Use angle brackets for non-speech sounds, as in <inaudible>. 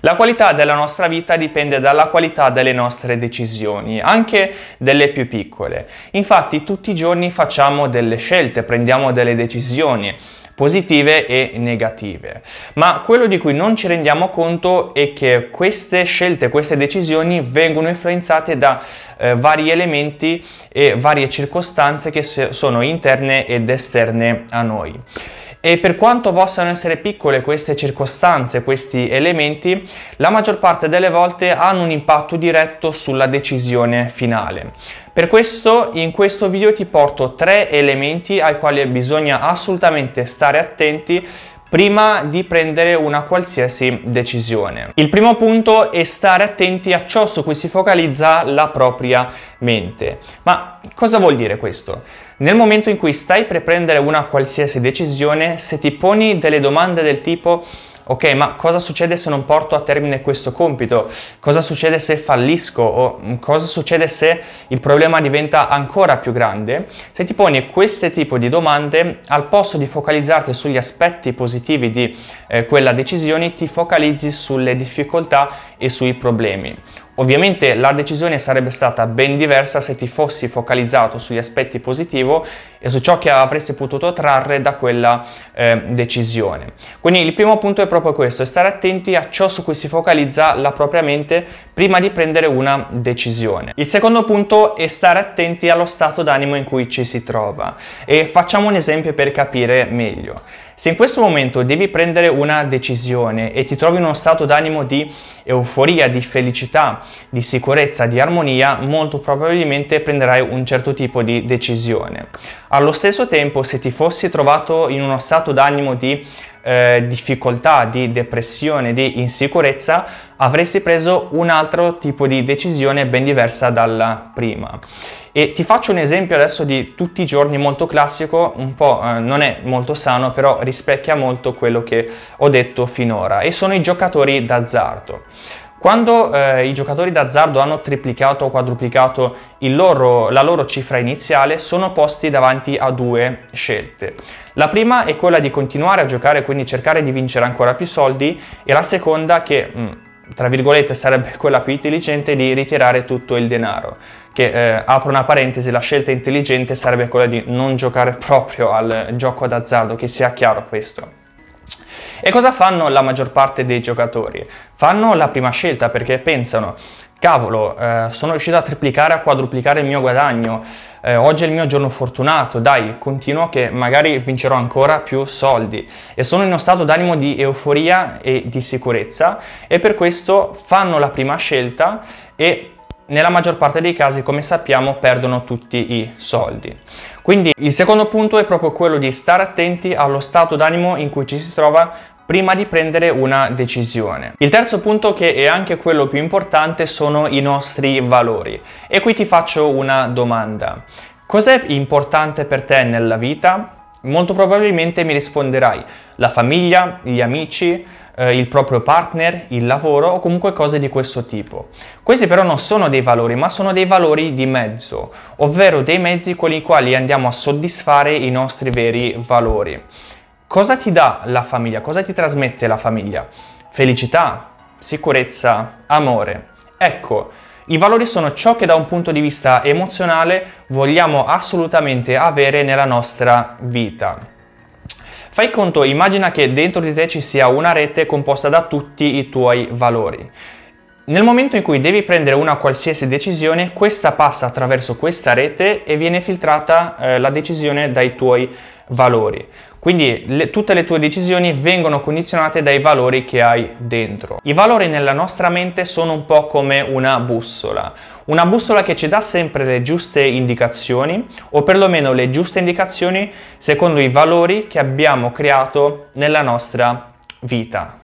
La qualità della nostra vita dipende dalla qualità delle nostre decisioni, anche delle più piccole. Infatti tutti i giorni facciamo delle scelte, prendiamo delle decisioni positive e negative. Ma quello di cui non ci rendiamo conto è che queste scelte, queste decisioni vengono influenzate da eh, vari elementi e varie circostanze che sono interne ed esterne a noi. E per quanto possano essere piccole queste circostanze, questi elementi, la maggior parte delle volte hanno un impatto diretto sulla decisione finale. Per questo in questo video ti porto tre elementi ai quali bisogna assolutamente stare attenti prima di prendere una qualsiasi decisione. Il primo punto è stare attenti a ciò su cui si focalizza la propria mente. Ma cosa vuol dire questo? Nel momento in cui stai per prendere una qualsiasi decisione, se ti poni delle domande del tipo ok, ma cosa succede se non porto a termine questo compito? Cosa succede se fallisco? O mm, cosa succede se il problema diventa ancora più grande? Se ti poni questo tipo di domande, al posto di focalizzarti sugli aspetti positivi di eh, quella decisione, ti focalizzi sulle difficoltà e sui problemi. Ovviamente la decisione sarebbe stata ben diversa se ti fossi focalizzato sugli aspetti positivi e su ciò che avresti potuto trarre da quella eh, decisione. Quindi il primo punto è proprio questo, stare attenti a ciò su cui si focalizza la propria mente prima di prendere una decisione. Il secondo punto è stare attenti allo stato d'animo in cui ci si trova e facciamo un esempio per capire meglio. Se in questo momento devi prendere una decisione e ti trovi in uno stato d'animo di euforia, di felicità, di sicurezza, di armonia, molto probabilmente prenderai un certo tipo di decisione. Allo stesso tempo, se ti fossi trovato in uno stato d'animo di eh, difficoltà, di depressione, di insicurezza, avresti preso un altro tipo di decisione ben diversa dalla prima. E ti faccio un esempio adesso di tutti i giorni molto classico, un po' eh, non è molto sano, però rispecchia molto quello che ho detto finora, e sono i giocatori d'azzardo. Quando eh, i giocatori d'azzardo hanno triplicato o quadruplicato loro, la loro cifra iniziale, sono posti davanti a due scelte. La prima è quella di continuare a giocare, quindi cercare di vincere ancora più soldi, e la seconda che... Mm, tra virgolette sarebbe <laughs> quella più intelligente di ritirare tutto il denaro che eh, apro una parentesi la scelta intelligente sarebbe quella di non giocare <laughs> proprio al gioco d'azzardo che sia chiaro questo e cosa fanno la maggior parte dei giocatori? Fanno la prima scelta perché pensano cavolo, eh, sono riuscito a triplicare, a quadruplicare il mio guadagno, eh, oggi è il mio giorno fortunato, dai, continuo che magari vincerò ancora più soldi e sono in uno stato d'animo di euforia e di sicurezza e per questo fanno la prima scelta e nella maggior parte dei casi, come sappiamo, perdono tutti i soldi. Quindi il secondo punto è proprio quello di stare attenti allo stato d'animo in cui ci si trova prima di prendere una decisione. Il terzo punto, che è anche quello più importante, sono i nostri valori. E qui ti faccio una domanda. Cos'è importante per te nella vita? Molto probabilmente mi risponderai la famiglia, gli amici, eh, il proprio partner, il lavoro o comunque cose di questo tipo. Questi però non sono dei valori, ma sono dei valori di mezzo, ovvero dei mezzi con i quali andiamo a soddisfare i nostri veri valori. Cosa ti dà la famiglia? Cosa ti trasmette la famiglia? Felicità, sicurezza, amore. Ecco, i valori sono ciò che da un punto di vista emozionale vogliamo assolutamente avere nella nostra vita. Fai conto, immagina che dentro di te ci sia una rete composta da tutti i tuoi valori. Nel momento in cui devi prendere una qualsiasi decisione, questa passa attraverso questa rete e viene filtrata eh, la decisione dai tuoi valori. Quindi le, tutte le tue decisioni vengono condizionate dai valori che hai dentro. I valori nella nostra mente sono un po' come una bussola, una bussola che ci dà sempre le giuste indicazioni o perlomeno le giuste indicazioni secondo i valori che abbiamo creato nella nostra vita.